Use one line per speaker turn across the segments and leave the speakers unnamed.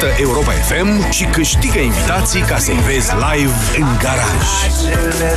Ascultă Europa FM și câștigă invitații ca să-i vezi live în garaj.
Acele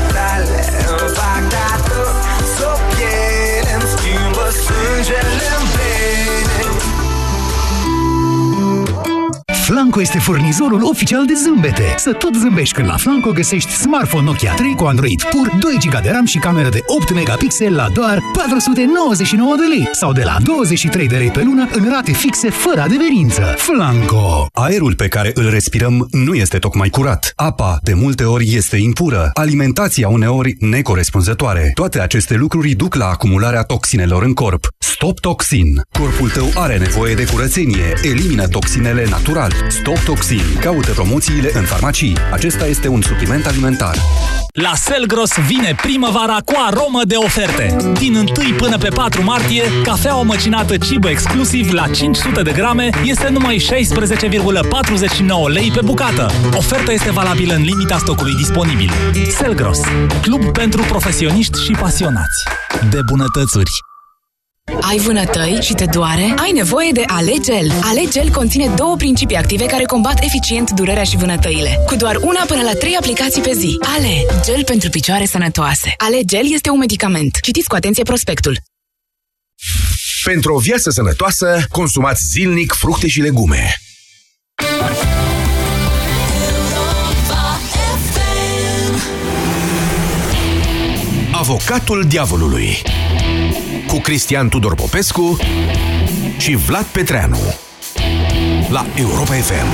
Flanco este furnizorul oficial de zâmbete. Să tot zâmbești când la Flanco găsești smartphone Nokia 3 cu Android pur, 2 GB de RAM și cameră de 8 megapixel la doar 499 de lei sau de la 23 de lei pe lună în rate fixe fără adeverință. Flanco!
Aerul pe care îl respirăm nu este tocmai curat. Apa, de multe ori, este impură. Alimentația, uneori, necorespunzătoare. Toate aceste lucruri duc la acumularea toxinelor în corp. Stop Toxin. Corpul tău are nevoie de curățenie. Elimină toxinele natural. Stop Toxin. Caută promoțiile în farmacii. Acesta este un supliment alimentar.
La Selgros vine primăvara cu aromă de oferte. Din 1 până pe 4 martie, cafeaua măcinată Cibo exclusiv la 500 de grame este numai 16,49 lei pe bucată. Oferta este valabilă în limita stocului disponibil. Selgros, club pentru profesioniști și pasionați de bunătățuri.
Ai vânătăi și te doare? Ai nevoie de Alegel. Alegel conține două principii active care combat eficient durerea și vânătăile. Cu doar una până la trei aplicații pe zi. Ale, gel pentru picioare sănătoase. Alegel este un medicament. Citiți cu atenție prospectul.
Pentru o viață sănătoasă, consumați zilnic fructe și legume. Avocatul diavolului cu Cristian Tudor Popescu și Vlad Petreanu la Europa FM.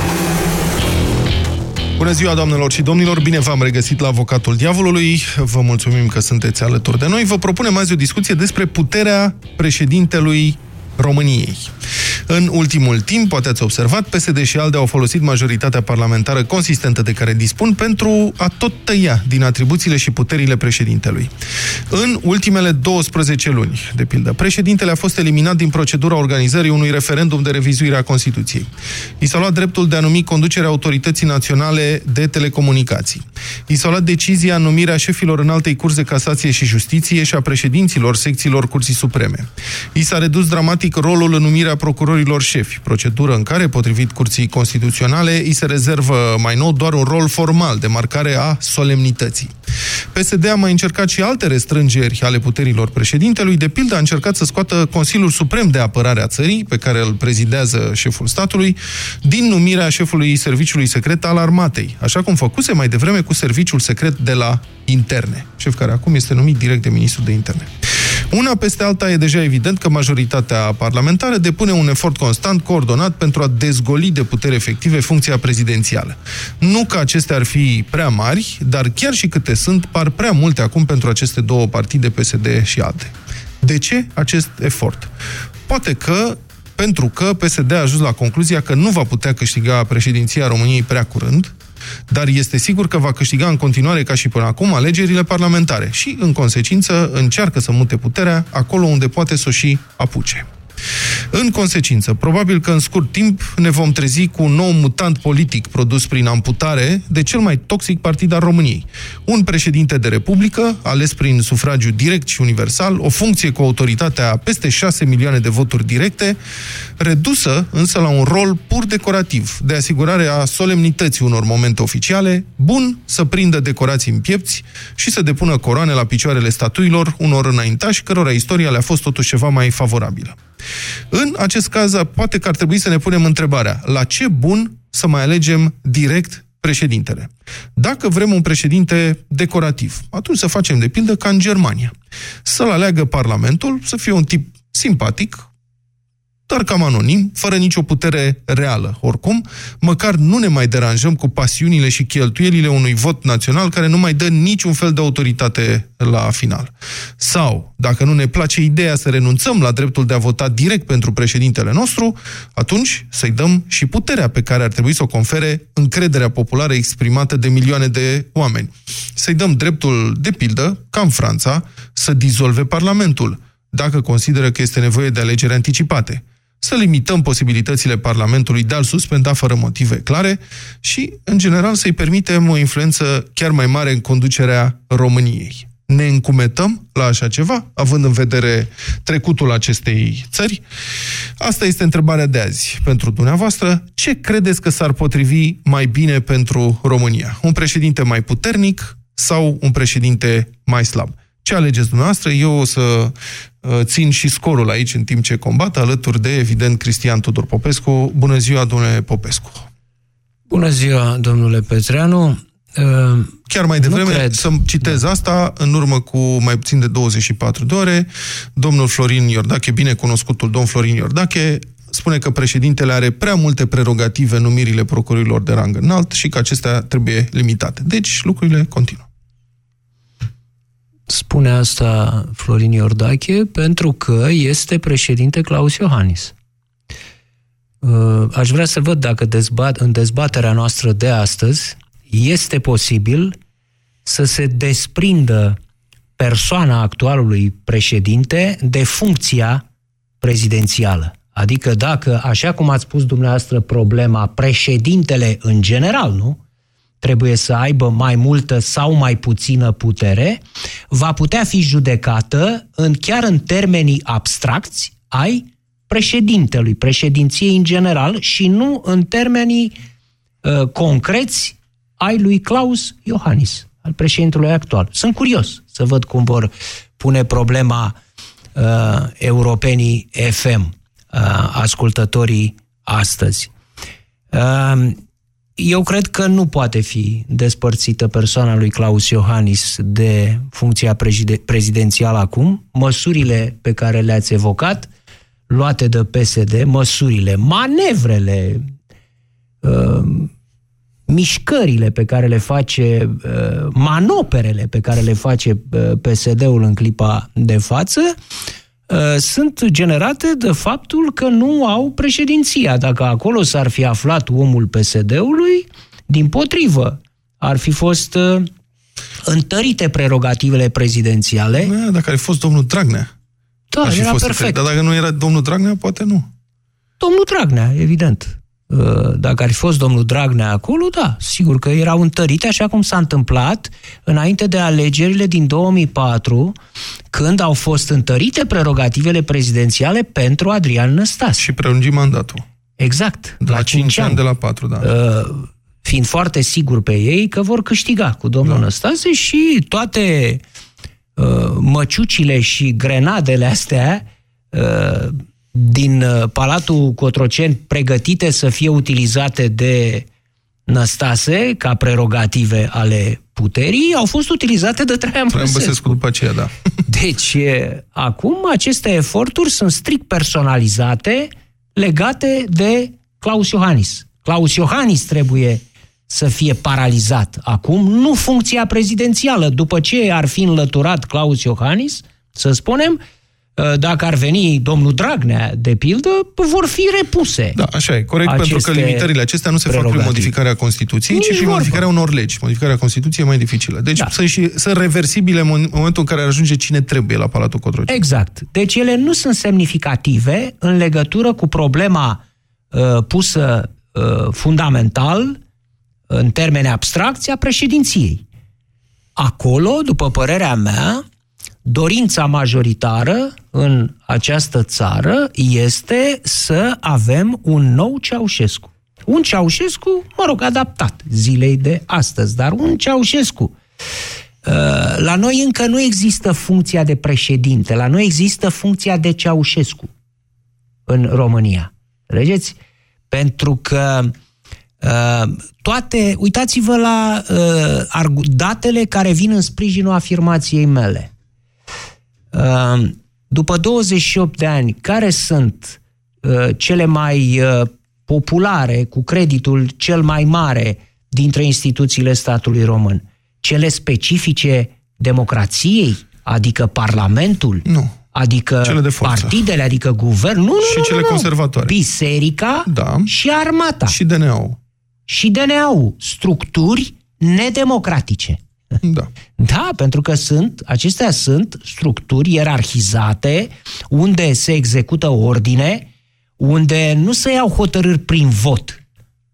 Bună ziua, doamnelor și domnilor! Bine v-am regăsit la Avocatul Diavolului. Vă mulțumim că sunteți alături de noi. Vă propunem azi o discuție despre puterea președintelui României. În ultimul timp, poate ați observat, PSD și ALDE au folosit majoritatea parlamentară consistentă de care dispun pentru a tot tăia din atribuțiile și puterile președintelui. În ultimele 12 luni, de pildă, președintele a fost eliminat din procedura organizării unui referendum de revizuire a Constituției. I s-a luat dreptul de a numi conducerea Autorității Naționale de Telecomunicații. I s-a luat decizia în numirea șefilor în altei curți de casație și justiție și a președinților secțiilor Curții Supreme. I s-a redus dramatic rolul în numirea procurorilor șefi, procedură în care, potrivit Curții Constituționale, îi se rezervă mai nou doar un rol formal de marcare a solemnității. PSD a mai încercat și alte restrângeri ale puterilor președintelui, de pildă a încercat să scoată Consiliul Suprem de Apărare a țării, pe care îl prezidează șeful statului, din numirea șefului Serviciului Secret al Armatei, așa cum făcuse mai devreme cu Serviciul Secret de la Interne, șef care acum este numit direct de Ministrul de Interne. Una peste alta e deja evident că majoritatea parlamentară depune un efort constant, coordonat, pentru a dezgoli de putere efective funcția prezidențială. Nu că acestea ar fi prea mari, dar chiar și câte sunt, par prea multe acum pentru aceste două partide, PSD și alte. De ce acest efort? Poate că pentru că PSD a ajuns la concluzia că nu va putea câștiga președinția României prea curând, dar este sigur că va câștiga în continuare, ca și până acum, alegerile parlamentare și, în consecință, încearcă să mute puterea acolo unde poate să o și apuce. În consecință, probabil că în scurt timp ne vom trezi cu un nou mutant politic produs prin amputare de cel mai toxic partid al României. Un președinte de republică, ales prin sufragiu direct și universal, o funcție cu autoritatea peste 6 milioane de voturi directe, redusă însă la un rol pur decorativ, de asigurare a solemnității unor momente oficiale, bun să prindă decorații în piepți și să depună coroane la picioarele statuilor unor înaintași cărora istoria le-a fost totuși ceva mai favorabilă. În acest caz, poate că ar trebui să ne punem întrebarea, la ce bun să mai alegem direct președintele? Dacă vrem un președinte decorativ, atunci să facem de pildă ca în Germania. Să-l aleagă Parlamentul, să fie un tip simpatic, dar cam anonim, fără nicio putere reală. Oricum, măcar nu ne mai deranjăm cu pasiunile și cheltuielile unui vot național care nu mai dă niciun fel de autoritate la final. Sau, dacă nu ne place ideea să renunțăm la dreptul de a vota direct pentru președintele nostru, atunci să-i dăm și puterea pe care ar trebui să o confere încrederea populară exprimată de milioane de oameni. Să-i dăm dreptul, de pildă, ca în Franța, să dizolve Parlamentul, dacă consideră că este nevoie de alegeri anticipate să limităm posibilitățile Parlamentului de a-l suspenda fără motive clare și, în general, să-i permitem o influență chiar mai mare în conducerea României. Ne încumetăm la așa ceva, având în vedere trecutul acestei țări. Asta este întrebarea de azi pentru dumneavoastră. Ce credeți că s-ar potrivi mai bine pentru România? Un președinte mai puternic sau un președinte mai slab? Ce alegeți dumneavoastră? Eu o să uh, țin și scorul aici în timp ce combat, alături de, evident, Cristian Tudor Popescu. Bună ziua, domnule Popescu!
Bună ziua, domnule Petreanu! Uh,
Chiar mai devreme, să-mi citez da. asta, în urmă cu mai puțin de 24 de ore, domnul Florin Iordache, bine cunoscutul domn Florin Iordache, spune că președintele are prea multe prerogative în numirile procurorilor de rang înalt și că acestea trebuie limitate. Deci, lucrurile continuă.
Spune asta Florin Iordache pentru că este președinte Claus Iohannis. Uh, aș vrea să văd dacă dezbat, în dezbaterea noastră de astăzi este posibil să se desprindă persoana actualului președinte de funcția prezidențială. Adică dacă, așa cum ați spus dumneavoastră, problema președintele în general, nu? Trebuie să aibă mai multă sau mai puțină putere, va putea fi judecată în, chiar în termenii abstracți ai președintelui, președinției în general și nu în termenii uh, concreți ai lui Klaus Iohannis, al președintelui actual. Sunt curios să văd cum vor pune problema uh, europenii FM, uh, ascultătorii astăzi. Uh, eu cred că nu poate fi despărțită persoana lui Claus Iohannis de funcția prezidențială acum. Măsurile pe care le-ați evocat, luate de PSD, măsurile, manevrele, uh, mișcările pe care le face, uh, manoperele pe care le face uh, PSD-ul în clipa de față, uh, sunt generate de faptul că nu au președinția. Dacă acolo s-ar fi aflat omul PSD-ului, din potrivă, ar fi fost întărite prerogativele prezidențiale.
Da, dacă ar fi fost domnul Dragnea.
Da, era perfect.
Dar dacă nu era domnul Dragnea, poate nu.
Domnul Dragnea, evident. Uh, dacă ar fi fost domnul Dragnea acolo, da, sigur că erau întărite, așa cum s-a întâmplat înainte de alegerile din 2004, când au fost întărite prerogativele prezidențiale pentru Adrian Năstase.
Și prelungi mandatul.
Exact.
De la, la 5 ani, ani de la 4, da. Uh,
fiind foarte sigur pe ei că vor câștiga cu domnul da. Năstase și toate uh, măciucile și grenadele astea uh, din uh, Palatul Cotroceni pregătite să fie utilizate de Năstase ca prerogative ale puterii, au fost utilizate de Traian Băsescu.
Băsescu după aceea, da.
Deci, acum aceste eforturi sunt strict personalizate, legate de Claus Iohannis. Claus Iohannis trebuie să fie paralizat acum, nu funcția prezidențială. După ce ar fi înlăturat Claus Iohannis, să spunem, Uh, dacă ar veni domnul Dragnea, de pildă, vor fi repuse.
Da, așa e, corect, pentru că limitările acestea nu se fac prin modificarea Constituției, Nici ci prin modificarea unor legi. Modificarea Constituției e mai dificilă. Deci da. sunt, și, sunt reversibile în momentul în care ajunge cine trebuie la Palatul Cotroceni.
Exact. Deci ele nu sunt semnificative în legătură cu problema uh, pusă uh, fundamental, în termeni abstracți, a președinției. Acolo, după părerea mea, dorința majoritară în această țară este să avem un nou Ceaușescu. Un Ceaușescu, mă rog, adaptat zilei de astăzi, dar un Ceaușescu. Uh, la noi încă nu există funcția de președinte, la noi există funcția de Ceaușescu în România. Înțelegeți? Pentru că uh, toate, uitați-vă la uh, datele care vin în sprijinul afirmației mele. Ehm, după 28 de ani, care sunt uh, cele mai uh, populare, cu creditul cel mai mare dintre instituțiile statului român? Cele specifice democrației, adică Parlamentul?
Nu.
Adică
cele de
partidele, adică guvernul? Nu,
și
nu,
cele
nu,
conservatoare.
Biserica
da.
și armata.
Și DNA-ul.
Și DNA-ul. Structuri nedemocratice.
Da.
Da, pentru că sunt, acestea sunt structuri ierarhizate unde se execută ordine, unde nu se iau hotărâri prin vot.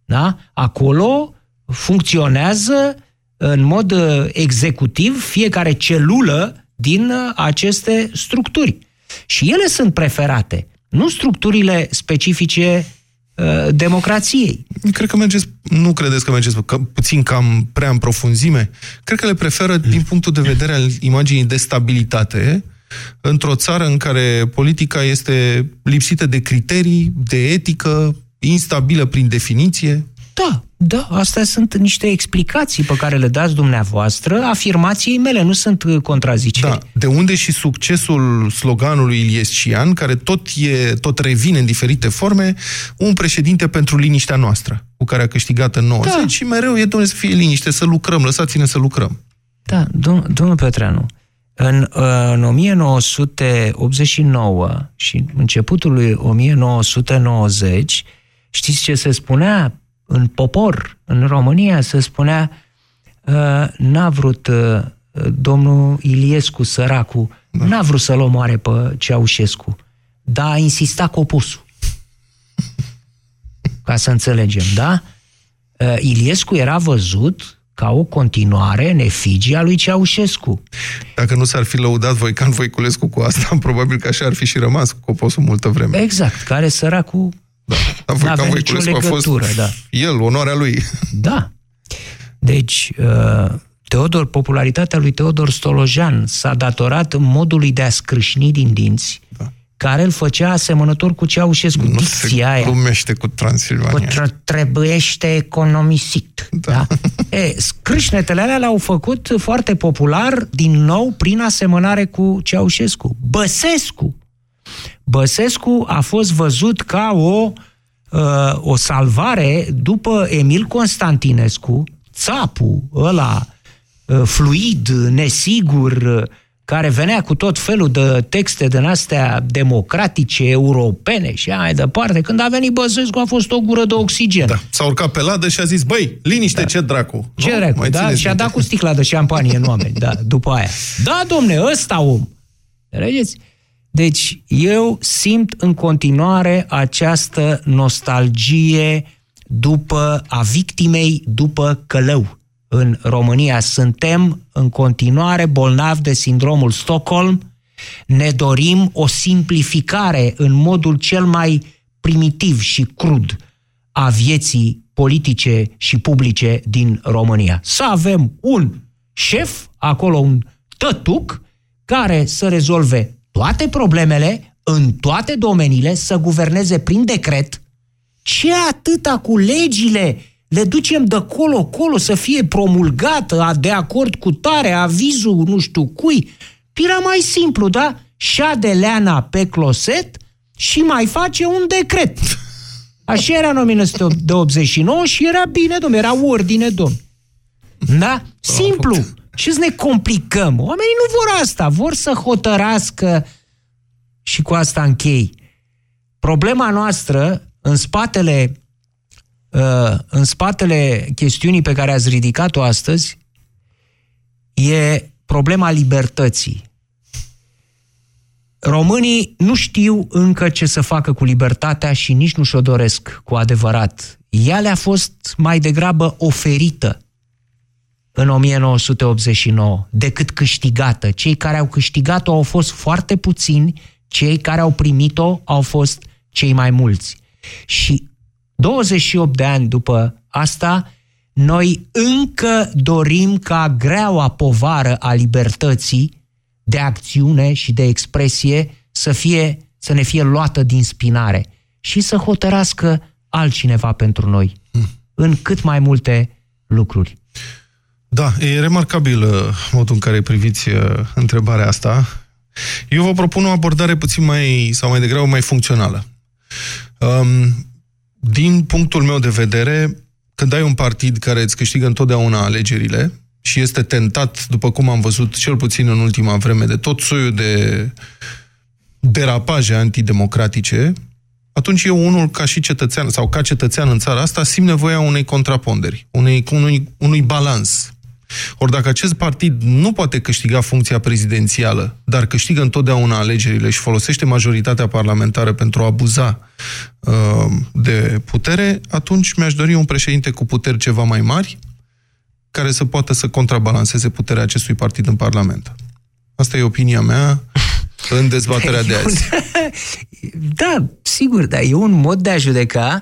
Da? Acolo funcționează în mod uh, executiv fiecare celulă din uh, aceste structuri. Și ele sunt preferate. nu structurile specifice uh, democrației.
Cred că mergeți, nu credeți că mergeți că, puțin cam prea în profunzime? Cred că le preferă din punctul de vedere al imaginii de stabilitate într-o țară în care politica este lipsită de criterii, de etică, instabilă prin definiție.
Da, da, astea sunt niște explicații pe care le dați dumneavoastră afirmației mele, nu sunt uh, contraziceri.
Da, de unde și succesul sloganului iliescian, care tot, e, tot revine în diferite forme, un președinte pentru liniștea noastră, cu care a câștigat în 90 da. și mereu e, domnule, să fie liniște, să lucrăm, lăsați-ne să lucrăm.
Da, dom- domnul Petreanu, în, uh, în 1989 și începutul lui 1990, știți ce se spunea în popor, în România, se spunea uh, n-a vrut uh, domnul Iliescu, săracul, da. n-a vrut să-l omoare pe Ceaușescu, dar a insistat cu opusul. Ca să înțelegem, da? Uh, Iliescu era văzut ca o continuare în efigia lui Ceaușescu.
Dacă nu s-ar fi lăudat Voican Voiculescu cu asta, probabil că așa ar fi și rămas cu coposul multă vreme.
Exact, care săracul
Da, dar Voican Voiculescu a fost
da.
el, onoarea lui.
Da. Deci, uh, Teodor, popularitatea lui Teodor Stolojan s-a datorat modului de a scrâșni din dinți,
Da.
care îl făcea asemănător cu Ceaușescu.
Nu
Dicția
se
aia.
glumește cu Transilvania.
Că tr- trebuiește economisit. Da. da? E, scrâșnetele alea l-au făcut foarte popular, din nou, prin asemănare cu Ceaușescu. Băsescu. Băsescu a fost văzut ca o, uh, o salvare după Emil Constantinescu, țapul ăla uh, fluid, nesigur, uh, care venea cu tot felul de texte din astea democratice, europene și așa mai departe. Când a venit Băsescu a fost o gură de oxigen.
Da. S-a urcat pe ladă și a zis, băi, liniște, da. ce dracu.
Ce
Nu?
dracu,
Mai
da?
țineți
Și a
minte.
dat cu sticla de șampanie în oameni, da, după aia. Da, domne, ăsta om. Înțelegeți? Deci, eu simt în continuare această nostalgie după a victimei după călău. În România suntem în continuare bolnavi de sindromul Stockholm, ne dorim o simplificare în modul cel mai primitiv și crud a vieții politice și publice din România. Să avem un șef, acolo un tătuc, care să rezolve toate problemele în toate domeniile, să guverneze prin decret. Ce atâta cu legile? Le ducem de colo-colo să fie promulgată a- de acord cu tare, avizul nu știu cui. Era mai simplu, da? Șade leana pe closet și mai face un decret. Așa era în 1989 și era bine, domn, era ordine, domn. Da? Simplu. Ce să ne complicăm? Oamenii nu vor asta, vor să hotărască și cu asta închei. Problema noastră, în spatele, uh, în spatele chestiunii pe care ați ridicat-o astăzi, e problema libertății. Românii nu știu încă ce să facă cu libertatea și nici nu și-o doresc cu adevărat. Ea le-a fost mai degrabă oferită în 1989 decât câștigată. Cei care au câștigat-o au fost foarte puțini, cei care au primit-o au fost cei mai mulți. Și 28 de ani după asta, noi încă dorim ca greaua povară a libertății de acțiune și de expresie să, fie, să ne fie luată din spinare și să hotărască altcineva pentru noi în cât mai multe lucruri.
Da, e remarcabil uh, modul în care priviți uh, întrebarea asta. Eu vă propun o abordare puțin mai, sau mai degrabă mai funcțională. Um, din punctul meu de vedere, când ai un partid care îți câștigă întotdeauna alegerile și este tentat, după cum am văzut cel puțin în ultima vreme, de tot soiul de derapaje antidemocratice, atunci eu unul ca și cetățean sau ca cetățean în țara asta simt nevoia unei contraponderi, unei, unui, unui balans. Ori dacă acest partid nu poate câștiga funcția prezidențială, dar câștigă întotdeauna alegerile și folosește majoritatea parlamentară pentru a abuza uh, de putere, atunci mi-aș dori un președinte cu puteri ceva mai mari, care să poată să contrabalanceze puterea acestui partid în Parlament. Asta e opinia mea. în dezbaterea de
E un-
azi.
da, sigur, dar e un mod de a judeca.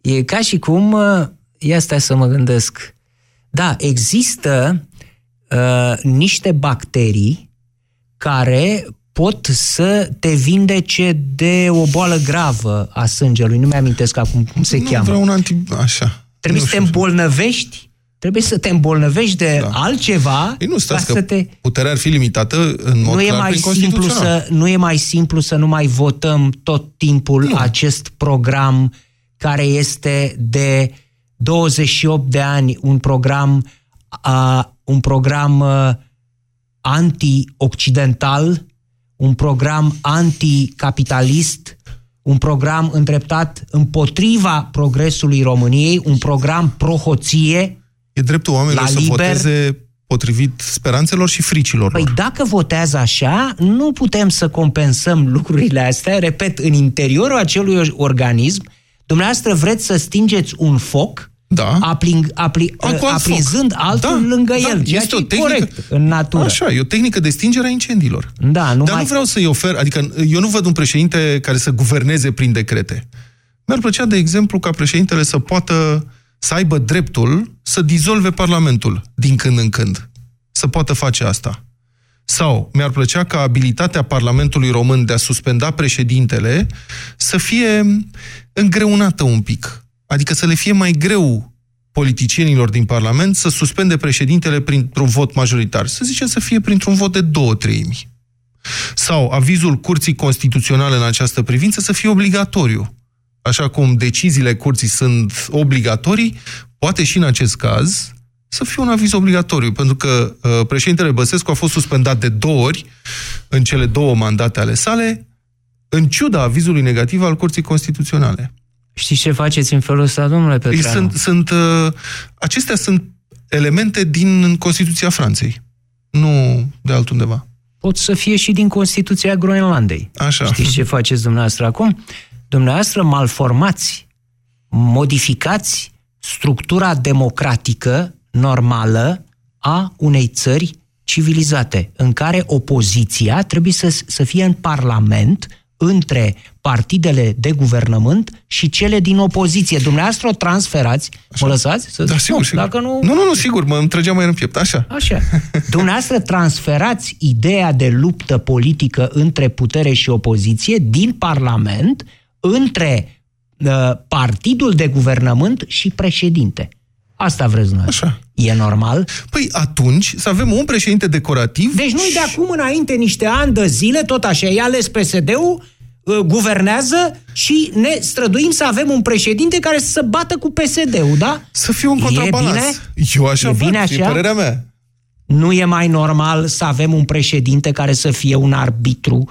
E ca și cum, uh, ia stai să mă gândesc, da, există uh, niște bacterii care pot să te vindece de o boală gravă a sângelui. Nu mi-amintesc acum cum se
nu
cheamă.
vreau un anti... Așa.
Trebuie
Nu
să te
știu.
îmbolnăvești, trebuie să te îmbolnăvești de
Da.
altceva
Ei, nu,
ca
stați
să
că
te...
puterea ar fi limitată în mod
Nu e,
clar
mai
prin
simplu
Constituțional.
să, nu e mai simplu să nu mai votăm tot timpul
Nu.
acest program care este de 28 de ani un program a, un program uh, anti-occidental, un program anticapitalist, un program îndreptat împotriva progresului României, un program pro-hoție,
E dreptul oamenilor
La
să
liber-
voteze potrivit speranțelor și fricilor
Păi
lor.
dacă votează așa, nu putem să compensăm lucrurile astea, repet, în interiorul acelui organism, dumneavoastră vreți să stingeți un foc,
Da.
apling, apli,
Al cu alt
aprinzând
foc.
altul
Da,
lângă
da,
el, ceea
este
ce
o
e
tehnică-
corect în natură.
Așa, e o tehnică de stingere a incendiilor.
Da, nu
Dar
mai...
nu vreau să-i ofer, adică eu nu văd un președinte care să guverneze prin decrete. Mi-ar plăcea, de exemplu, ca președintele să poată să aibă dreptul să dizolve Parlamentul din când în când. Să poată face asta. Sau mi-ar plăcea ca abilitatea Parlamentului Român de a suspenda președintele să fie îngreunată un pic. Adică să le fie mai greu politicienilor din Parlament să suspende președintele printr-un vot majoritar. Să zicem să fie printr-un vot de două treimi. Sau avizul Curții Constituționale în această privință să fie obligatoriu. Așa cum deciziile Curții sunt obligatorii, poate și în acest caz să fie un aviz obligatoriu, pentru că uh, președintele Băsescu a fost suspendat de două ori în cele două mandate ale sale, în ciuda avizului negativ al Curții Constituționale.
Știți ce faceți în felul ăsta, domnule
Deci
Petreanu?
sunt, sunt, uh, acestea sunt elemente din Constituția Franței, nu de altundeva.
Pot să fie și din Constituția Groenlandei.
Așa.
Știți ce faceți dumneavoastră acum? Dumneavoastră malformați, modificați structura democratică normală a unei țări civilizate, în care opoziția trebuie să, să fie în parlament între partidele de guvernământ și cele din opoziție. Dumneavoastră o transferați, mă lăsați? Să...
Da, sigur,
nu,
sigur.
Dacă nu...
nu, nu, nu, sigur, mă îmi trăgea mai în piept, așa.
Așa. Dumneavoastră transferați ideea de luptă politică între putere și opoziție din Parlament între uh, partidul de guvernământ și președinte. Asta vreți noi.
Așa.
E normal?
Păi atunci să avem un președinte decorativ
Deci nu de acum înainte niște ani de zile, tot așa, e ales PSD-ul, uh, guvernează și ne străduim să avem un președinte care să se bată cu PSD-ul, da?
să fie un
E
contrabalans.
bine?
Eu așa
E
fac,
bine
e
așa?
părerea mea.
Nu e mai normal să avem un președinte care să fie un arbitru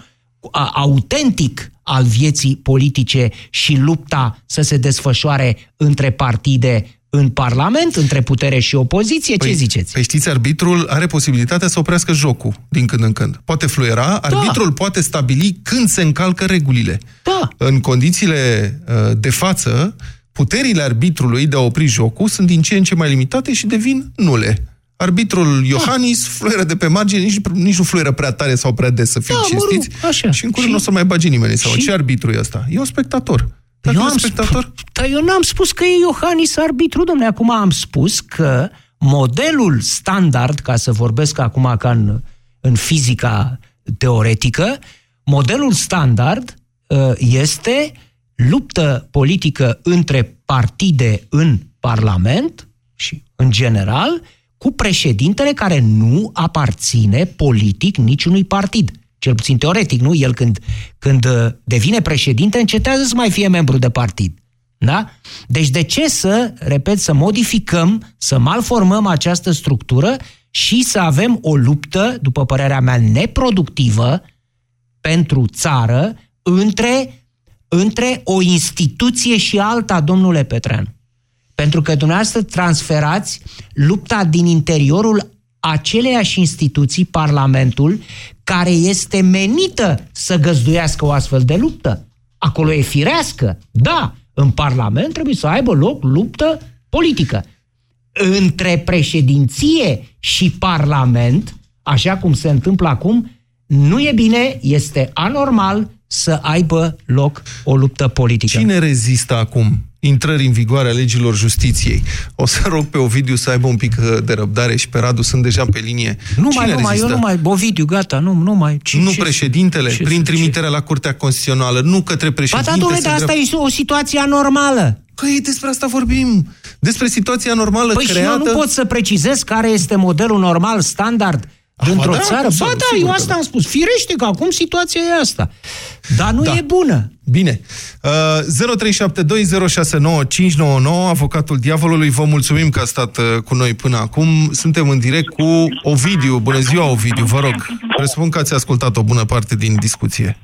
a- autentic al vieții politice și lupta să se desfășoare între partide în Parlament, între putere și opoziție? Ce ziceți?
Păi știți, arbitrul are posibilitatea să oprească jocul din când în când. Poate fluiera, arbitrul poate stabili când se încalcă regulile.
Da.
În condițiile uh, de față, puterile arbitrului de a opri jocul sunt din ce în ce mai limitate și devin nule. Arbitrul Iohannis fluieră de pe margine, nici, nici nu fluieră prea tare sau prea des să fim
Da, mă rog,
cinstiți.
așa.
Și în curând
Și-
nu o să mai bage nimeni. Sau
și-
ce arbitru e ăsta? E un spectator. Dacă
Eu
e un
am
spectator,
spus, dar eu n-am spus că e Iohannis arbitru, domnule. Acum am spus că modelul standard, ca să vorbesc acum ca în, în fizica teoretică, modelul standard uh, este luptă politică între partide în Parlament și în general cu președintele care nu aparține politic niciunui partid. Cel puțin teoretic, nu? El când, când uh, devine președinte încetează să mai fie membru de partid. Da? Deci de ce să, repet, să modificăm, să malformăm această structură și să avem o luptă, după părerea mea, neproductivă pentru țară între, între o instituție și alta, domnule Petreanu? Pentru că dumneavoastră transferați lupta din interiorul aceleiași instituții, Parlamentul, care este menită să găzduiască o astfel de luptă. Acolo e firească. Da, în Parlament trebuie să aibă loc luptă politică. Între președinție și Parlament, așa cum se întâmplă acum, nu e bine, este anormal să aibă loc o luptă politică.
Cine rezistă acum intrării în vigoare a legilor justiției? O să rog pe Ovidiu să aibă un pic uh, de răbdare și pe Radu sunt deja pe linie.
Nu
Cine
mai, nu mai, eu
rezistă?
nu mai, Ovidiu, gata, nu, nu mai. Ce,
nu
ce-
președintele,
ce-
prin
ce-
trimiterea la Curtea Constituțională, nu către
Ba
președinte.
da, domnule,
se
dar asta
îndreaptă-
e o situație anormală.
Păi despre asta vorbim. Despre situația normală
Păi și
creată...
eu nu pot să precizez care este modelul normal, standard, dintr-o
ba da,
țară.
cum să
Ba
nu,
da,
sigur
eu
că
asta
da.
am spus. Firește că acum situația e asta. Dar nu
Da.
e bună.
Bine. Uh, 0372069599, avocatul diavolului, vă mulțumim că a stat uh, cu noi până acum. Suntem în direct cu Ovidiu. Bună ziua, Ovidiu, vă rog. Presupun că ați ascultat o bună parte din discuție.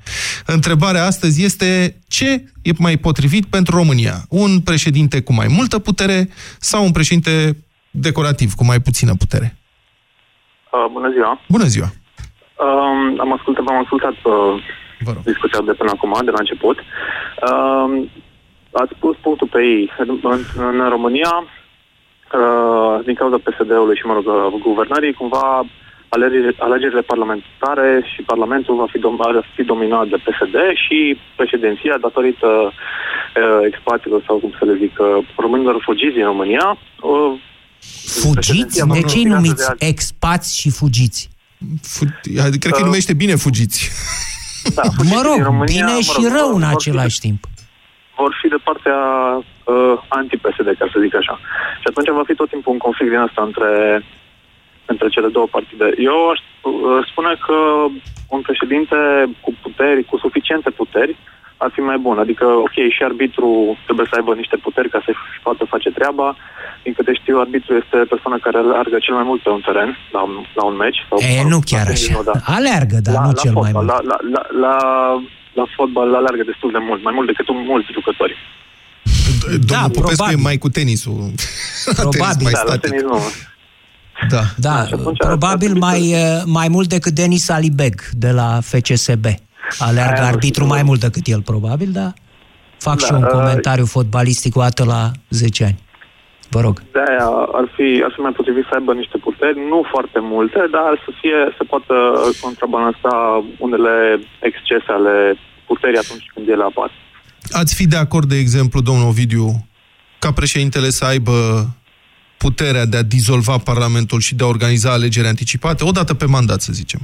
Întrebarea astăzi este ce e mai potrivit pentru România? Un președinte cu mai multă putere sau un președinte decorativ, cu mai puțină putere?
Uh, bună ziua.
Bună ziua!
Um, am ascultat, am ascultat uh,
Vă rog.
discuția de până acum, de la început. Um, ați pus punctul pe ei. În, în România, uh, din cauza PSD-ului și, mă rog, uh, guvernării, cumva alegerile, alegerile parlamentare și Parlamentul va fi, dom- va fi dominat de PSD și președinția, datorită uh, expațiilor sau cum să le zic, uh, românilor fugiți din România, uh,
Fugiți?
președinția va
De
fi
ce îi
dominată
numiți
de alții.
expați și fugiți?
Fu- Cred că îi numește bine fugiți.
Da, fugiți
Mă rog,
din România,
bine
mă
și
rog,
rău
vor-
în
vor fi
același timp.
vor fi de partea uh, anti-PSD, ca să zic așa. Și atunci va fi tot timpul un conflict din asta între, între cele două partide. Eu aș uh, spune că un președinte cu puteri, cu suficiente puteri, ar fi mai bun. Adică, ok, și arbitru trebuie să aibă niște puteri ca să poată face treaba. Din câte știu, arbitru este persoana care alergă cel mai mult pe un teren, la un, la un meci. Sau,
E, nu chiar
la
așa.
tenis, nu, da.
Aleargă, dar
la,
nu
la
cel mai
fotbal,
mult.
La, la, la, la, la fotbal alergă destul de mult, mai mult decât mulți jucători.
Domnul Popescu
probabil.
e mai cu tenisul. La tenis
Probabil.
mai
Da, la
static.
tenis nu.
Da.
Da,
și atunci
probabil
ar trebui
mai,
să-
uh, mai mult decât Denis Alibeg de la FCSB. Aleargă
Aia nu
arbitru
știu.
mai mult decât el, probabil, dar fac
Da,
și eu un
uh,
comentariu fotbalistic o dată la 10 ani. Vă rog.
De-aia ar fi, ar fi mai potrivit să aibă niște puteri, nu foarte multe, dar să fie, să poată contrabalansa unele excese ale puterii atunci când ele apar.
Ați fi de acord, de exemplu, domnul Ovidiu, ca președintele să aibă puterea de a dizolva Parlamentul și de a organiza alegeri anticipate, odată pe mandat, să zicem.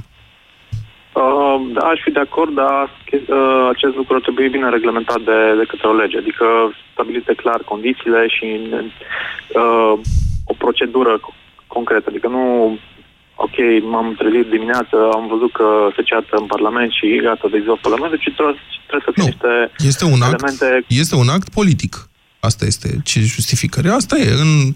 Uh, da, aș fi de acord, dar uh, acest lucru ar trebui bine reglementat de, de către o lege, adică stabilite clar condițiile și uh, o procedură co- concretă, adică nu ok, m-am trezit dimineață, am văzut că se ceată în Parlament și gata, dizolv Parlamentul, ci trebuie, trebuie să fie
Nu.
niște
Este un act,
elemente
este un act politic. Asta este ce justificare. Asta e. În,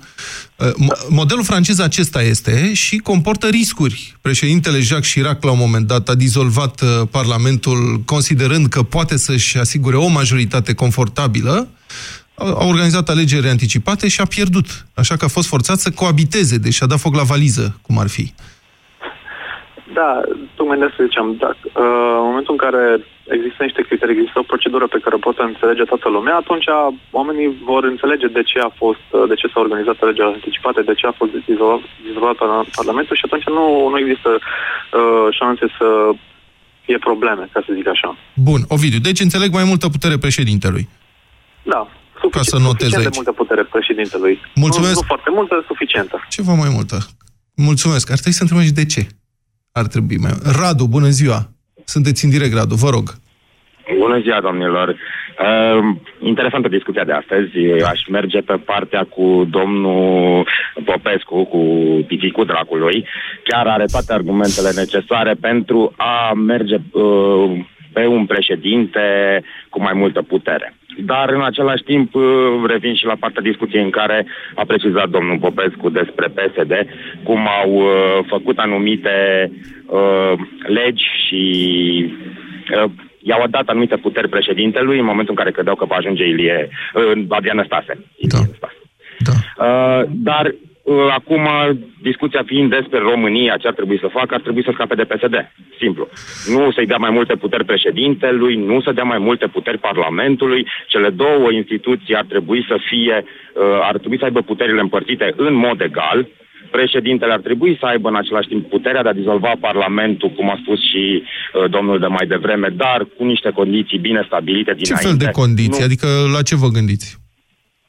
uh, mo- modelul francez acesta este și comportă riscuri. Președintele Jacques Chirac, la un moment dat, a dizolvat uh, Parlamentul considerând că poate să-și asigure o majoritate confortabilă, a a organizat alegeri anticipate și a pierdut. Așa că a fost forțat să coabiteze, deci a dat foc la valiză, cum ar fi.
Da, tocmai de asta ziceam, dacă, uh, în momentul în care există niște criterii, există o procedură pe care o poate înțelege toată lumea, atunci oamenii vor înțelege de ce a fost, uh, de ce s-a organizat alegerea anticipate, de ce a fost dizolvat, dizolvat parla- Parlamentul și atunci nu, nu există uh, șanse să fie probleme, ca să zic așa.
Bun, Ovidiu, deci înțeleg mai multă putere președintelui.
Da, sufici-
Ca să notez
suficient
aici.
de multă putere președintelui.
Mulțumesc.
Nu, nu foarte multă, suficientă.
Ceva mai multă. Mulțumesc. Ar trebui să întrebăm și de ce. Ar trebui mai... Radu, bună ziua! Sunteți în direct, Radu, vă rog.
Bună ziua, domnilor! Uh, interesantă discuția de astăzi. Aș merge pe partea cu domnul Popescu, cu piticul dracului. Chiar are toate argumentele necesare pentru a merge uh, pe un președinte cu mai multă putere. Dar în același timp uh, revin și la partea discuției în care a precizat domnul Popescu despre PSD, cum au uh, făcut anumite uh, legi și uh, i-au dat anumite puteri președintelui în momentul în care credeau că va ajunge Ilie, uh, Adrian Stase.
Da. Da.
Uh, dar uh, acum, discuția fiind despre România, ce ar trebui să facă, ar trebui să scape de PSD. Simplu. Nu să-i dea mai multe puteri președintelui, nu să dea mai multe puteri Parlamentului. Cele două instituții ar trebui să fie, uh, ar trebui să aibă puterile împărțite în mod egal președintele ar trebui să aibă în același timp puterea de a dizolva Parlamentul, cum a spus și uh, domnul de mai devreme, dar cu niște condiții bine stabilite
Ce
dinainte.
fel de condiții?
Nu-
Adică la ce vă gândiți?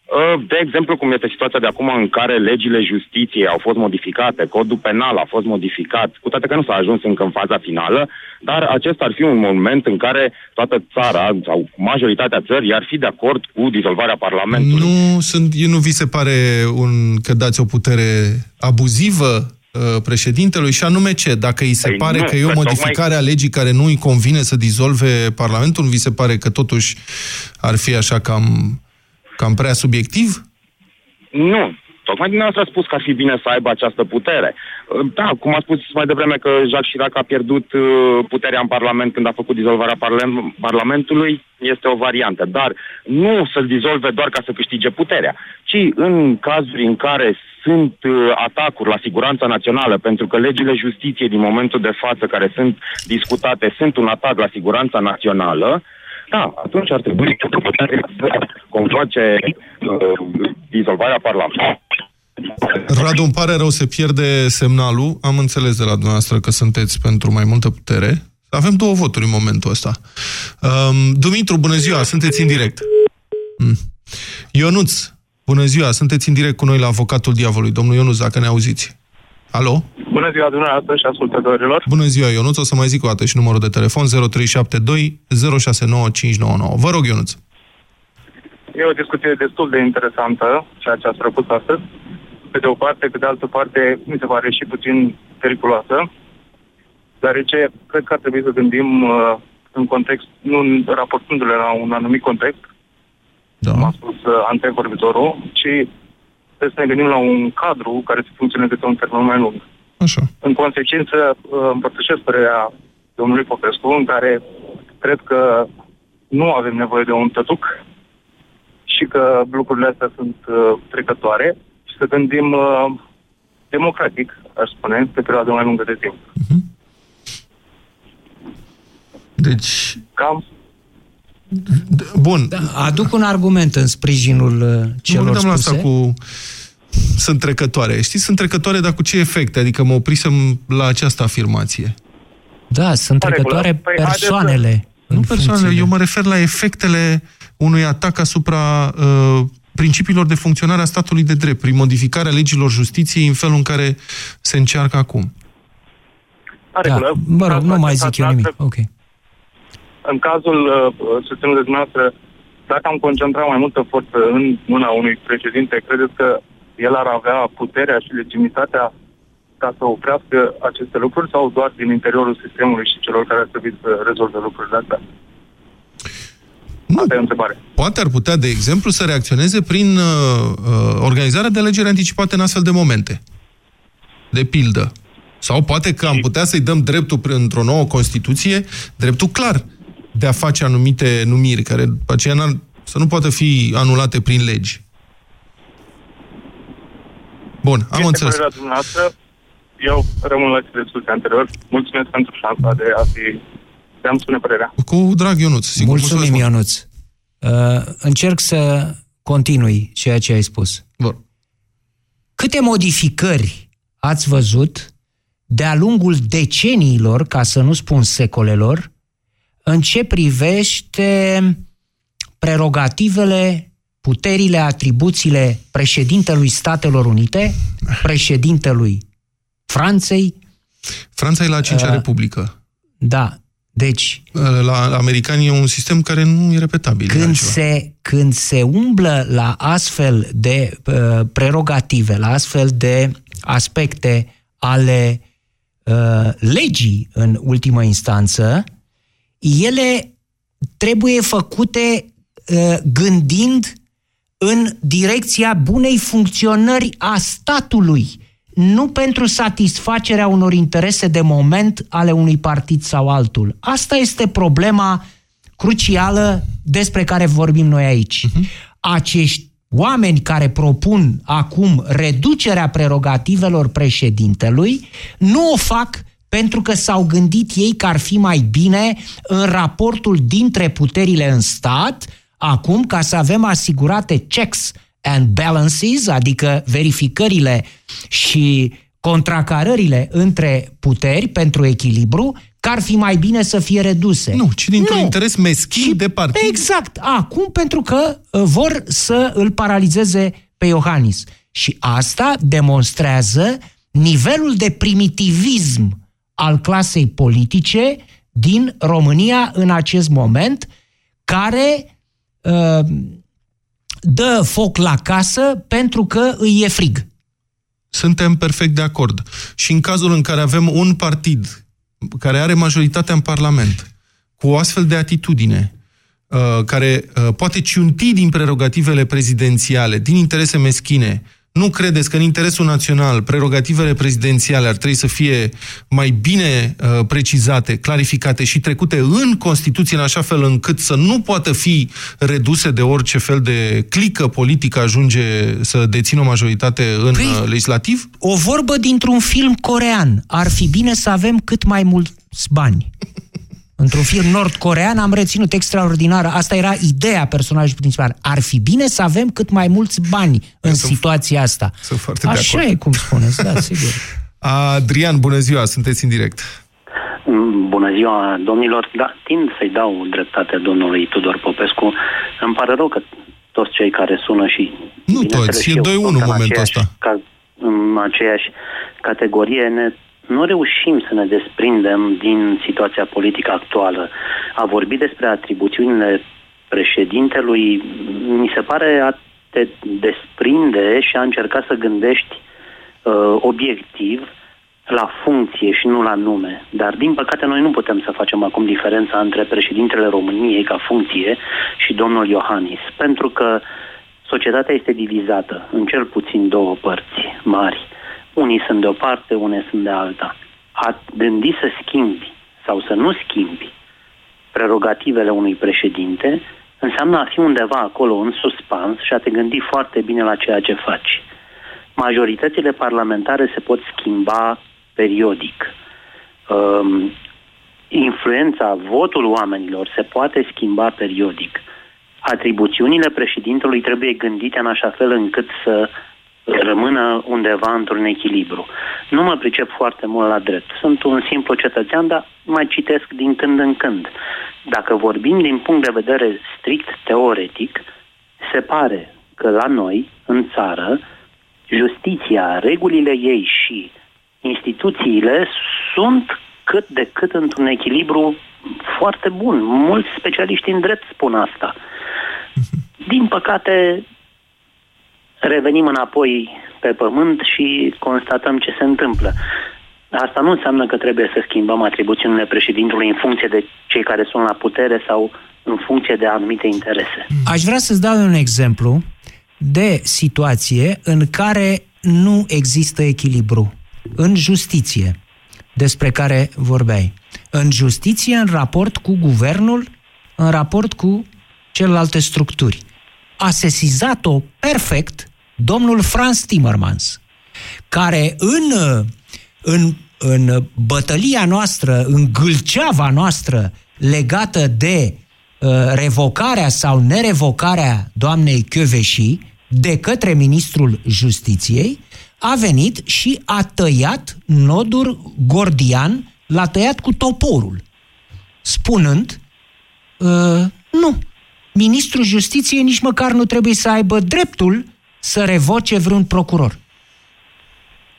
Uh, De exemplu, cum este situația de acum în care legile justiției au fost modificate, codul penal a fost modificat, cu toate că nu s-a ajuns încă în faza finală, dar acesta ar fi un moment în care toată țara sau majoritatea țării ar fi de acord cu dizolvarea Parlamentului.
Nu, sunt, nu vi se pare un, că dați o putere abuzivă uh, președintelui și anume ce? Dacă îi se
Păi
pare
nu,
că e o
că
modificare a legii care nu îi convine să dizolve Parlamentul, nu vi se pare că totuși ar fi așa cam, cam prea subiectiv?
Nu. Tocmai dumneavoastră a spus că ar fi bine să aibă această putere. Uh, Da, cum a spus mai devreme că Jacques Chirac a pierdut uh, puterea în Parlament când a făcut dizolvarea parla- Parlamentului, este o variantă. Dar nu să-l dizolve doar ca să câștige puterea, ci în cazuri în care sunt uh, atacuri la siguranța națională, pentru că legile justiției din momentul de față care sunt discutate sunt un atac la siguranța națională, da, atunci ar trebui să convoace uh, dizolvarea Parlamentului.
Radu, îmi pare rău, se pierde semnalul. Am înțeles de la dumneavoastră că sunteți pentru mai multă putere. Avem două voturi în momentul ăsta. Um, Dumitru, bună ziua, sunteți în direct. Mm. Ionuț, bună ziua, sunteți în direct cu noi la Avocatul Diavolului. Domnul Ionuț, dacă ne auziți. Alo?
Bună ziua dumneavoastră și ascultătorilor.
Bună ziua, Ionuț. O să mai zic o dată și numărul de telefon 0372 069599. Vă rog, Ionuț.
E o discuție destul de interesantă, ceea ce ați propus astăzi. Pe de o parte, pe de altă parte, mi se pare și puțin periculoasă, deoarece cred că ar trebui să gândim uh, în context, nu în- raportându-le la un anumit context,
da.
cum a spus uh, antevorbitorul, ci trebuie să ne gândim la un cadru care să funcționeze pe un termen mai lung.
Așa.
În consecință, uh, împărtășesc părerea domnului Popescu, în care cred că nu avem nevoie de un tătuc și că lucrurile astea sunt uh, trecătoare și să gândim uh, democratic, aș spune, pe perioadă mai lungă de timp.
Deci...
Cam
Bun.
Da, aduc un argument în sprijinul uh,
Nu
celor
mă gândeam la
spuse.
asta cu... Sunt trecătoare. Știți, sunt trecătoare, dar cu ce efecte? Adică mă oprisem la această afirmație.
Da, sunt
În regulă.
trecătoare
Păi, haideți să-
persoanele.
Nu persoanele, eu mă refer la efectele unui atac asupra uh, principiilor de funcționare a statului de drept, prin modificarea legilor justiției în felul în care se încearcă acum.
în regulă.
Mă rog,
Cazul
nu mai
acesta,
zic eu nimic. Ok.
În cazul uh, susținut de dumneavoastră, dacă am concentrat mai multă forță în mâna unui președinte, credeți că el ar avea puterea și legitimitatea ca să oprească aceste lucruri sau doar din interiorul sistemului și celor care ar trebui să rezolve lucrurile astea?
Nu.
Asta e o întrebare.
Poate ar putea, de exemplu, să reacționeze prin uh, uh, organizarea de alegeri anticipate în astfel de momente. De pildă. Sau poate că am putea să-i dăm dreptul prin- într-o nouă Constituție, dreptul clar de a face anumite numiri, care după aceea n-ar- să nu poată fi anulate prin legi. Bun, am
este
înțeles.
părerea dumneavoastră. Eu rămân la cele spuse anterior. Mulțumesc pentru șansa de a fi de a-mi spune părerea.
Cu drag, Ionuț. Sigur,
Mulțumim, Ionuț. Uh, încerc să continui ceea ce ai spus.
Bun.
Câte modificări ați văzut de-a lungul deceniilor, ca să nu spun secolelor, în ce privește prerogativele, puterile, atribuțiile președintelui Statelor Unite, președintelui Franței.
Franța e la a cincea
Uh,
republică.
Da, deci...
La americani e un sistem care nu e repetabil. e
Când
altceva.
se, când se umblă la astfel de uh, prerogative, la astfel de aspecte ale uh, legii în ultimă instanță, ele trebuie făcute uh, gândind în direcția bunei funcționări a statului, nu pentru satisfacerea unor interese de moment ale unui partid sau altul. Asta este problema crucială despre care vorbim noi aici. Acești oameni care propun acum reducerea prerogativelor președintelui nu o fac pentru că s-au gândit ei că ar fi mai bine în raportul dintre puterile în stat, acum ca să avem asigurate checks and balances, adică verificările și contracarările între puteri pentru echilibru, că ar fi mai bine să fie reduse.
Nu, ci dintr-un
Nu.
interes meschin de partid.
Exact. Acum, pentru că uh, vor să îl paralizeze pe Iohannis. Și asta demonstrează nivelul de primitivism al clasei politice din România în acest moment, care uh, dă foc la casă pentru că îi e frig.
Suntem perfect de acord. Și în cazul în care avem un partid care are majoritatea în Parlament, cu o astfel de atitudine, uh, care uh, poate ciunti din prerogativele prezidențiale, din interese meschine, nu credeți că în interesul național prerogativele prezidențiale ar trebui să fie mai bine uh, precizate, clarificate și trecute în Constituție în așa fel încât să nu poată fi reduse de orice fel de clică politică ajunge să dețină o majoritate în
Păi-
uh, legislativ?
O vorbă dintr-un film corean. Ar fi bine să avem cât mai mulți bani. Într-un film nord-corean am reținut extraordinar. Asta era ideea personajului principal. Ar fi bine să avem cât mai mulți bani în
Sunt-
situația asta.
sunt foarte de
Așa
acord.
e cum spuneți, da, sigur.
Adrian, bună ziua, sunteți în direct.
Mm, Bună ziua, domnilor. Da, tind să-i dau dreptate domnului Tudor Popescu. Îmi pare rău că toți cei care sună și...
Nu
bineînțeles,
toți,
și
e
eu
2-1
sunt
în momentul
aceeași
ăsta.
Ca, în aceeași categorie, ne, nu reușim să ne desprindem din situația politică actuală. A vorbi despre atribuțiunile președintelui mi se pare a te desprinde și a încerca să gândești uh, obiectiv la funcție și nu la nume. Dar, din păcate, noi nu putem să facem acum diferența între președintele României ca funcție și domnul Iohannis, pentru că societatea este divizată în cel puțin două părți mari. Unii sunt de o parte, unii sunt de alta. A gândi să schimbi sau să nu schimbi prerogativele unui președinte înseamnă a fi undeva acolo în suspans și a te gândi foarte bine la ceea ce faci. Majoritățile parlamentare se pot schimba periodic. Um, influența, votul oamenilor se poate schimba periodic. Atribuțiunile președintelui trebuie gândite în așa fel încât să rămână undeva într-un echilibru. Nu mă pricep foarte mult la drept. Sunt un simplu cetățean, dar mai citesc din când în când. Dacă vorbim din punct de vedere strict teoretic, se pare că la noi, în țară, justiția, regulile ei și instituțiile sunt cât de cât într-un echilibru foarte bun. Mulți specialiști în drept spun asta. Din păcate, revenim înapoi pe pământ și constatăm ce se întâmplă. Asta nu înseamnă că trebuie să schimbăm atribuțiunile președintelui în funcție de cei care sunt la putere sau în funcție de anumite interese.
Aș vrea să-ți dau un exemplu de situație în care nu există echilibru. În justiție, despre care vorbeai. În justiție, în raport cu guvernul, în raport cu celelalte structuri. A sesizat-o perfect domnul Franz Timmermans, care în, în, în bătălia noastră, în gâlceava noastră legată de uh, revocarea sau nerevocarea doamnei Chioveși de către ministrul justiției, a venit și a tăiat nodul gordian, l-a tăiat cu toporul, spunând, uh, nu, ministrul justiției nici măcar nu trebuie să aibă dreptul să revoce vreun procuror.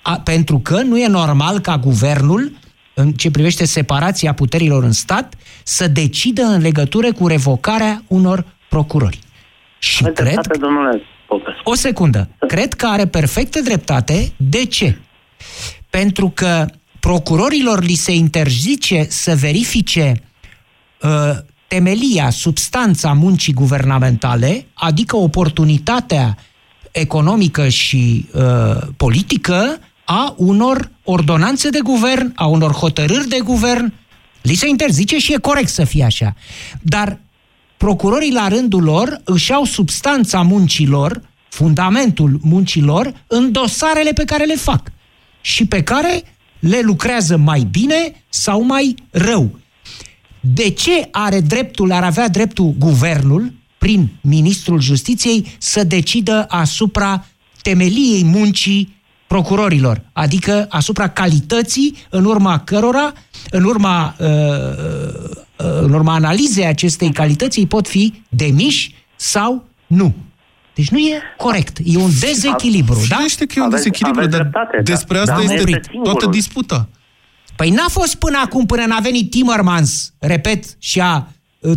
A, pentru că nu e normal ca guvernul, în ce privește separația puterilor în stat, să decidă în legătură cu revocarea unor procurori. Și
Aveți
cred
dreptate, domnule Popescu.
o secundă. Cred că are perfectă dreptate. De ce? Pentru că procurorilor li se interzice să verifice uh, temelia, substanța muncii guvernamentale, adică oportunitatea economică și uh, politică a unor ordonanțe de guvern, a unor hotărâri de guvern. Li se interzice și e corect să fie așa. Dar procurorii la rândul lor își au substanța muncilor, fundamentul muncilor, în dosarele pe care le fac și pe care le lucrează mai bine sau mai rău. De ce are dreptul, ar avea dreptul guvernul prin ministrul justiției, să decidă asupra temeliei muncii procurorilor, adică asupra calității în urma cărora, în urma, uh, uh, în urma analizei acestei calități, îi pot fi demiși sau nu. Deci nu e corect. E un dezechilibru, da?
Firește că e un
Aveți-
dezechilibru,
aveți
dar
dreptate, da.
despre asta
Da,
este
este
toată
singurul.
disputa.
Păi n-a fost până acum, până n-a venit Timmermans, repet, și a uh,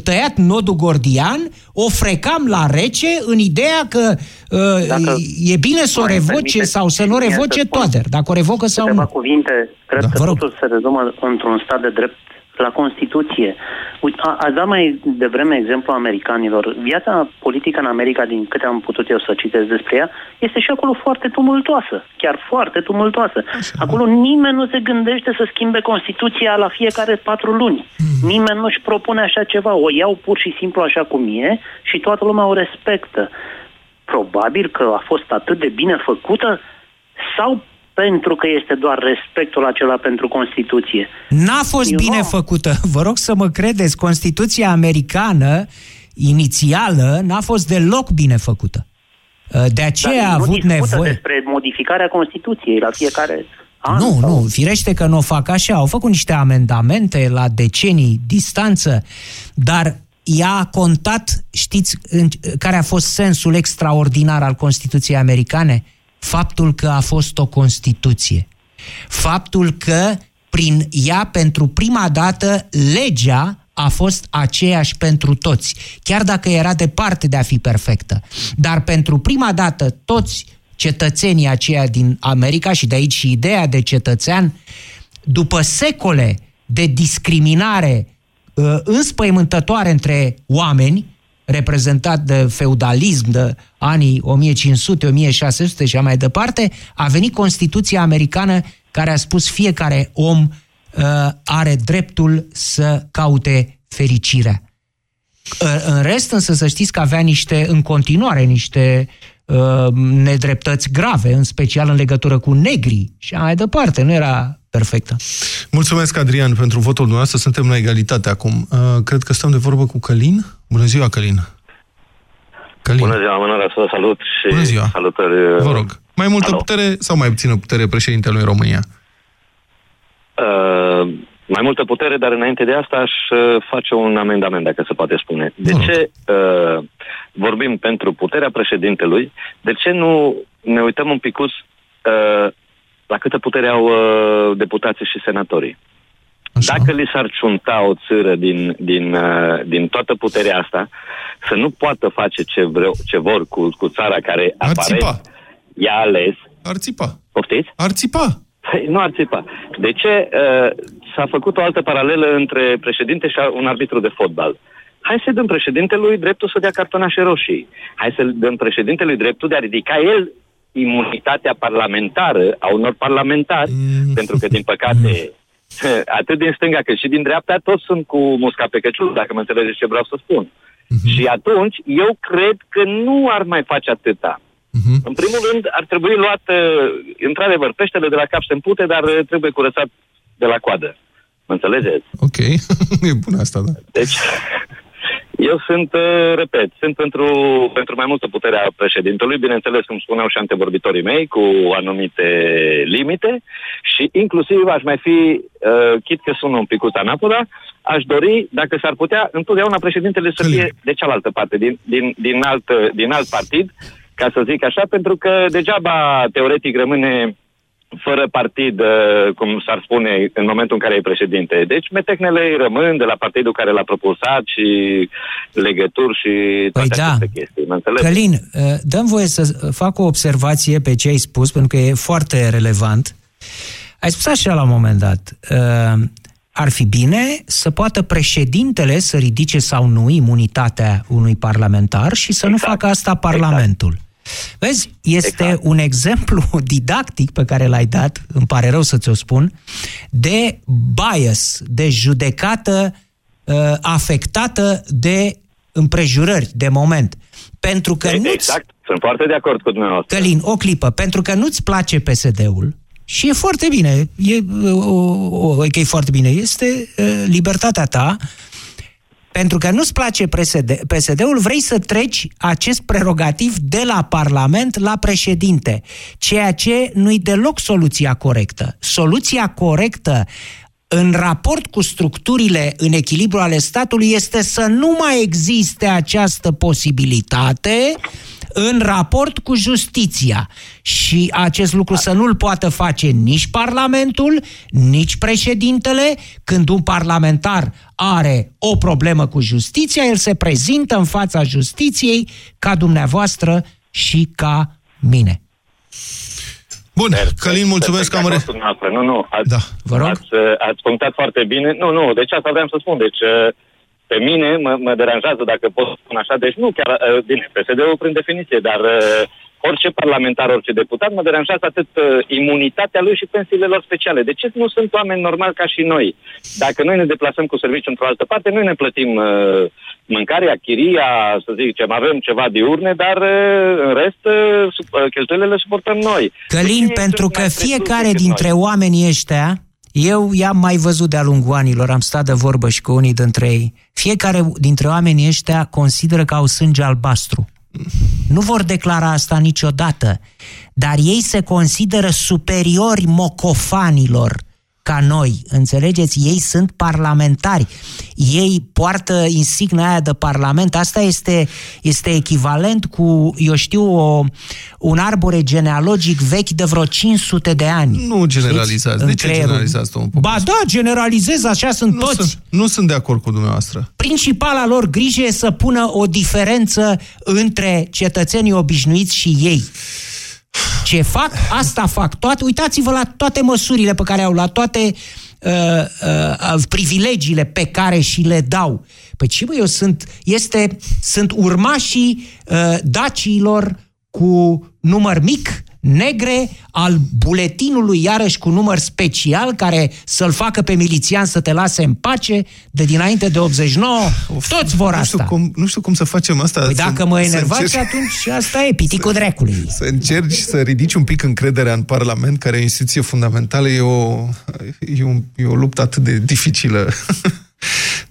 tăiat nodul gordian, o frecam la rece în ideea că uh,
Dacă
e bine să o
mai
revoce
permiteți
sau să nu
mie să
revoce
spun
Toader, dacă o revocă sau
Câteva
nu.
cuvinte, cred
Da.
că
Vă rog.
totul se rezumă într-un stat de drept la Constituție. Uite, a, ați dat mai devreme exemplu americanilor. Viața politică în America, din câte am putut eu să citesc despre ea, este și acolo foarte tumultoasă. Chiar foarte tumultoasă. Acolo nimeni nu se gândește să schimbe Constituția la fiecare patru luni. Nimeni nu-și propune așa ceva. O iau pur și simplu așa cum e și toată lumea o respectă. Probabil că a fost atât de bine făcută sau pentru că este doar respectul acela pentru Constituție.
N-a fost
Eu
bine
nu.
făcută. Vă rog să mă credeți, Constituția americană inițială n-a fost deloc bine făcută. Uh, De aceea a
Dar nu
avut
discută
nevoie...
despre modificarea Constituției la fiecare an.
Nu,
sau-
nu, firește că nu o fac așa. Au făcut niște amendamente la decenii distanță, dar ea a contat, știți în, care a fost sensul extraordinar al Constituției americane? Faptul că a fost o Constituție. Faptul că prin ea, pentru prima dată, legea a fost aceeași pentru toți, chiar dacă era departe de a fi perfectă. Dar pentru prima dată toți cetățenii aceia din America și de aici și ideea de cetățean, după secole de discriminare uh, înspăimântătoare între oameni, reprezentat de feudalism de anii 1500-1600 și așa mai departe, a venit Constituția americană care a spus fiecare om uh, are dreptul să caute fericirea. Uh, În rest, însă, să știți că avea niște, în continuare, niște uh, nedreptăți grave, în special în legătură cu negrii și așa mai departe. Nu era perfectă.
Mulțumesc, Adrian, pentru votul dumneavoastră. Suntem la egalitate acum. Uh, cred că stăm de vorbă cu Călin. Bună ziua, Călin. Călin.
Bună ziua, am onoarea să vă salut și
Bună ziua.
salutări.
Vă rog. Mai multă
Alo.
putere sau mai puțină putere președintelui în România?
Uh, mai multă putere, dar înainte de asta aș uh, face un amendament, dacă se poate spune. De
Vă rog.
ce uh, vorbim pentru puterea președintelui? De ce nu ne uităm un picuț uh, la câtă putere au uh, deputații și senatorii?
Așa.
Dacă li s-ar ciunta o țără din, din, uh, din toată puterea asta, să nu poată face ce, vreau, ce vor cu, cu țara care
Ar
apare,
țipa.
i-a ales.
Ar țipa.
Poftiți?
Ar țipa.
Păi, nu ar țipa. De ce uh, s-a făcut o altă paralelă între președinte și un arbitru de fotbal? Hai să dăm președintelui dreptul să dea cartonașe roșii. Hai să dăm președintelui dreptul de a ridica el imunitatea parlamentară a unor parlamentari,
Mm.
pentru că, din păcate, atât din stânga cât și din dreapta, toți sunt cu musca pe căciul, dacă mă înțelegeți ce vreau să spun. Și atunci, eu cred că nu ar mai face atâta. În primul rând, ar trebui luat, uh, într-adevăr, peștele de la cap se împute, dar uh, trebuie curățat de la coadă. Mă înțelegeți?
Ok. e bună asta, da.
Deci, eu sunt, uh, repet, sunt pentru, pentru mai multă putere a președintelui, bineînțeles, cum spuneau și antevorbitorii mei, cu anumite limite și inclusiv aș mai fi, uh, chit că sună un pic anapoda, aș dori, dacă s-ar putea, întotdeauna președintele să
Călin.
fie de cealaltă parte, din, din, din, alt, din alt partid, ca să zic așa, pentru că degeaba teoretic rămâne fără partid, uh, cum s-ar spune, în momentul în care e președinte. Deci metecnele îi rămân de la partidul care l-a propulsat și legături și toate
Păi da.
aceste chestii. Mă înțelegi?
Călin, uh, dăm voie să fac o observație pe ce ai spus, pentru că e foarte relevant. Ai spus așa la un moment dat, uh, ar fi bine să poată președintele să ridice sau nu imunitatea unui parlamentar și să nu
Exact.
facă asta Parlamentul. Vezi, este
Exact.
un exemplu didactic pe care l-ai dat, îmi pare rău să ți-o spun, de bias, de judecată uh, afectată de împrejurări, de moment. Pentru că nu
Exact, sunt foarte de acord cu dumneavoastră.
Călin, o clipă, pentru că nu-ți place PSD-ul și e foarte bine, e, o, o, o, că e foarte bine, este uh, libertatea ta, pentru că nu-ți place PSD, PSD-ul, vrei să treci acest prerogativ de la Parlament la președinte, ceea ce nu-i deloc soluția corectă. Soluția corectă în raport cu structurile în echilibru ale statului este să nu mai existe această posibilitate în raport cu justiția. Și acest lucru să nu-l poată face nici Parlamentul, nici președintele. Când un parlamentar are o problemă cu justiția, el se prezintă în fața justiției ca dumneavoastră și ca mine.
Bun, Călin, mulțumesc că am... Re...
Dumneavoastră. Nu, nu, ați,
Da.
Vă rog?
ați, ați punctat foarte bine. Nu, nu, deci asta vreau să spun. Deci uh, pe mine mă, mă deranjează, dacă pot spune așa, deci nu chiar, uh, bine, PSD-ul prin definiție, dar uh, orice parlamentar, orice deputat, mă deranjează atât uh, imunitatea lui și pensiile lor speciale. De ce nu sunt oameni normali ca și noi? Dacă noi ne deplasăm cu serviciu într-o altă parte, noi ne plătim uh, mâncarea, chiria, să zicem, avem ceva diurne, dar uh, în rest uh, sup- uh, cheltuielile le suportăm noi.
Călin, pentru că fiecare dintre oamenii ăștia, eu i-am mai văzut de-a lungul anilor, am stat de vorbă și cu unii dintre ei, fiecare dintre oamenii ăștia consideră că au sânge albastru. Nu vor declara asta niciodată, dar ei se consideră superiori mocofanilor ca noi, înțelegeți? Ei sunt parlamentari. Ei poartă insigna aia de parlament. Asta este, este echivalent cu, eu știu, o, un arbore genealogic vechi de vreo 500 de ani.
Nu generalizați.
Știți?
De
În
ce
creierul.
generalizați, domnul
Ba da, generalizez, așa sunt
nu
toți.
Sunt, nu sunt de acord cu dumneavoastră.
Principala lor grijă e să pună o diferență între cetățenii obișnuiți și ei. Ce fac, asta fac. Toate, uitați-vă la toate măsurile pe care au, la toate uh, uh, privilegiile pe care și le dau. Păi ce bă, eu sunt, este, sunt urmașii uh, dacilor cu număr mic, negre, al buletinului iarăși cu număr special care să-l facă pe milițian să te lase în pace de dinainte de 89. Toți vor
nu știu
asta.
Cum, nu știu cum să facem asta.
Păi
să-
dacă mă
să
enervați,
încerci-
atunci asta e, piticul dracului.
Să încerci să ridici un pic încrederea în Parlament, care e o instituție fundamentală, e o, e, un, e o luptă atât de dificilă.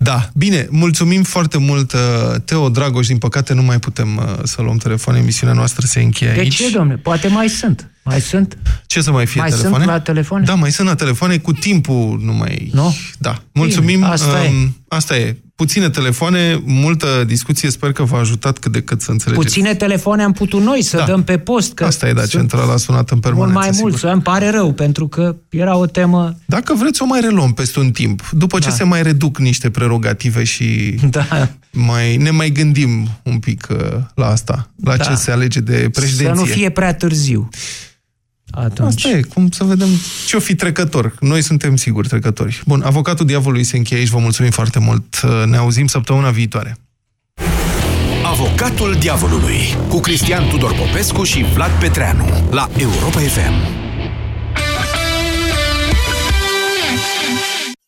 da, bine, mulțumim foarte mult, uh, Teo Dragoș. Din păcate nu mai putem uh, să luăm telefon. Emisiunea noastră se încheie
De
aici.
ce, domnule? Poate mai sunt. Mai sunt?
Ce să mai fie
Mai sunt
telefoane?
la telefoane?
Da, mai sunt la telefoane, cu timpul nu mai...
Nu?
Da. Mulțumim.
Bine, asta e.
um, Asta e. Puține telefoane, multă discuție, sper că v-a ajutat cât de cât să înțelegeți.
Puține telefoane am putut noi să
Da.
dăm pe post. Că
Asta e, da,
sunt
centrala a sunat în
Mult
permanență.
mai
sigur.
mulți, îmi pare rău, pentru că era o temă...
Dacă vreți, o mai reluăm peste un timp. După ce
Da.
se mai reduc niște prerogative și
Da.
mai, ne mai gândim un pic uh, la asta, la
Da.
ce se alege de președinție.
Să nu fie prea târziu. Atunci.
Asta e, cum să vedem ce o fi trecător. Noi suntem siguri trecători. Bun, avocatul diavolului se încheie aici, vă mulțumim foarte mult. Ne auzim săptămâna viitoare.
Avocatul diavolului cu Cristian Tudor Popescu și Vlad Petreanu la Europa FM.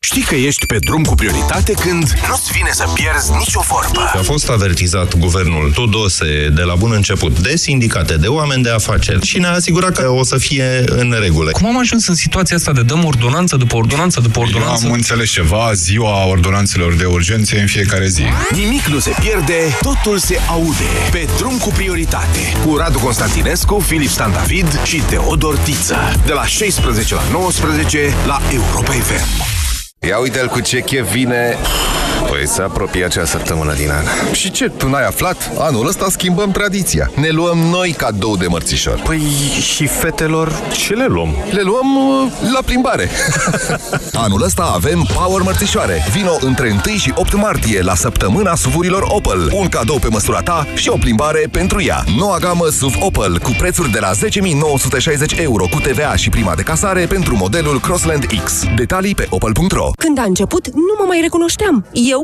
Știi că ești pe drum cu prioritate când nu-ți vine să pierzi nicio vorbă.
A fost avertizat guvernul Tudose de la bun început de sindicate, de oameni de afaceri și ne-a asigurat că o să fie în regulă.
Cum am ajuns în situația asta de dăm ordonanță după ordonanță după ordonanță?
Eu am înțeles ceva, ziua ordonanțelor de urgențe în fiecare zi.
Nimic nu se pierde, totul se aude. Pe drum cu prioritate. Cu Radu Constantinescu, Filip Stan David și Teodor Tiță. De la 16 la 19 la Europa FM.
Ia uite-l cu ce chef vine Păi se apropie acea săptămână din an. Și ce, tu n-ai aflat? Anul ăsta schimbăm tradiția. Ne luăm noi cadou de mărțișor.
Păi și fetelor ce le luăm?
Le luăm uh, la plimbare. Anul ăsta avem Power Mărțișoare. Vino între 1 și 8 martie la săptămâna suvurilor Opel. Un cadou pe măsura ta și o plimbare pentru ea. Noua gamă SUV Opel cu prețuri de la 10.960 euro cu TVA și prima de casare pentru modelul Crossland X. Detalii pe opel.ro
Când a început, nu mă mai recunoșteam. Eu,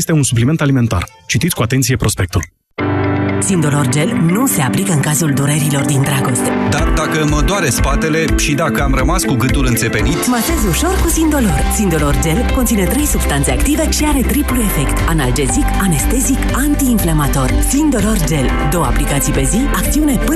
este un supliment alimentar. Citiți cu atenție prospectul.
Sindolor Gel nu se aplică în cazul durerilor din dragoste.
Dar dacă mă doare spatele și dacă am rămas cu gâtul înțepenit,
Masez ușor cu Sindolor. Sindolor Gel conține trei substanțe active și are triplu efect. Analgezic, anestezic, antiinflamator. Sindolor Gel. Două aplicații pe zi, acțiune până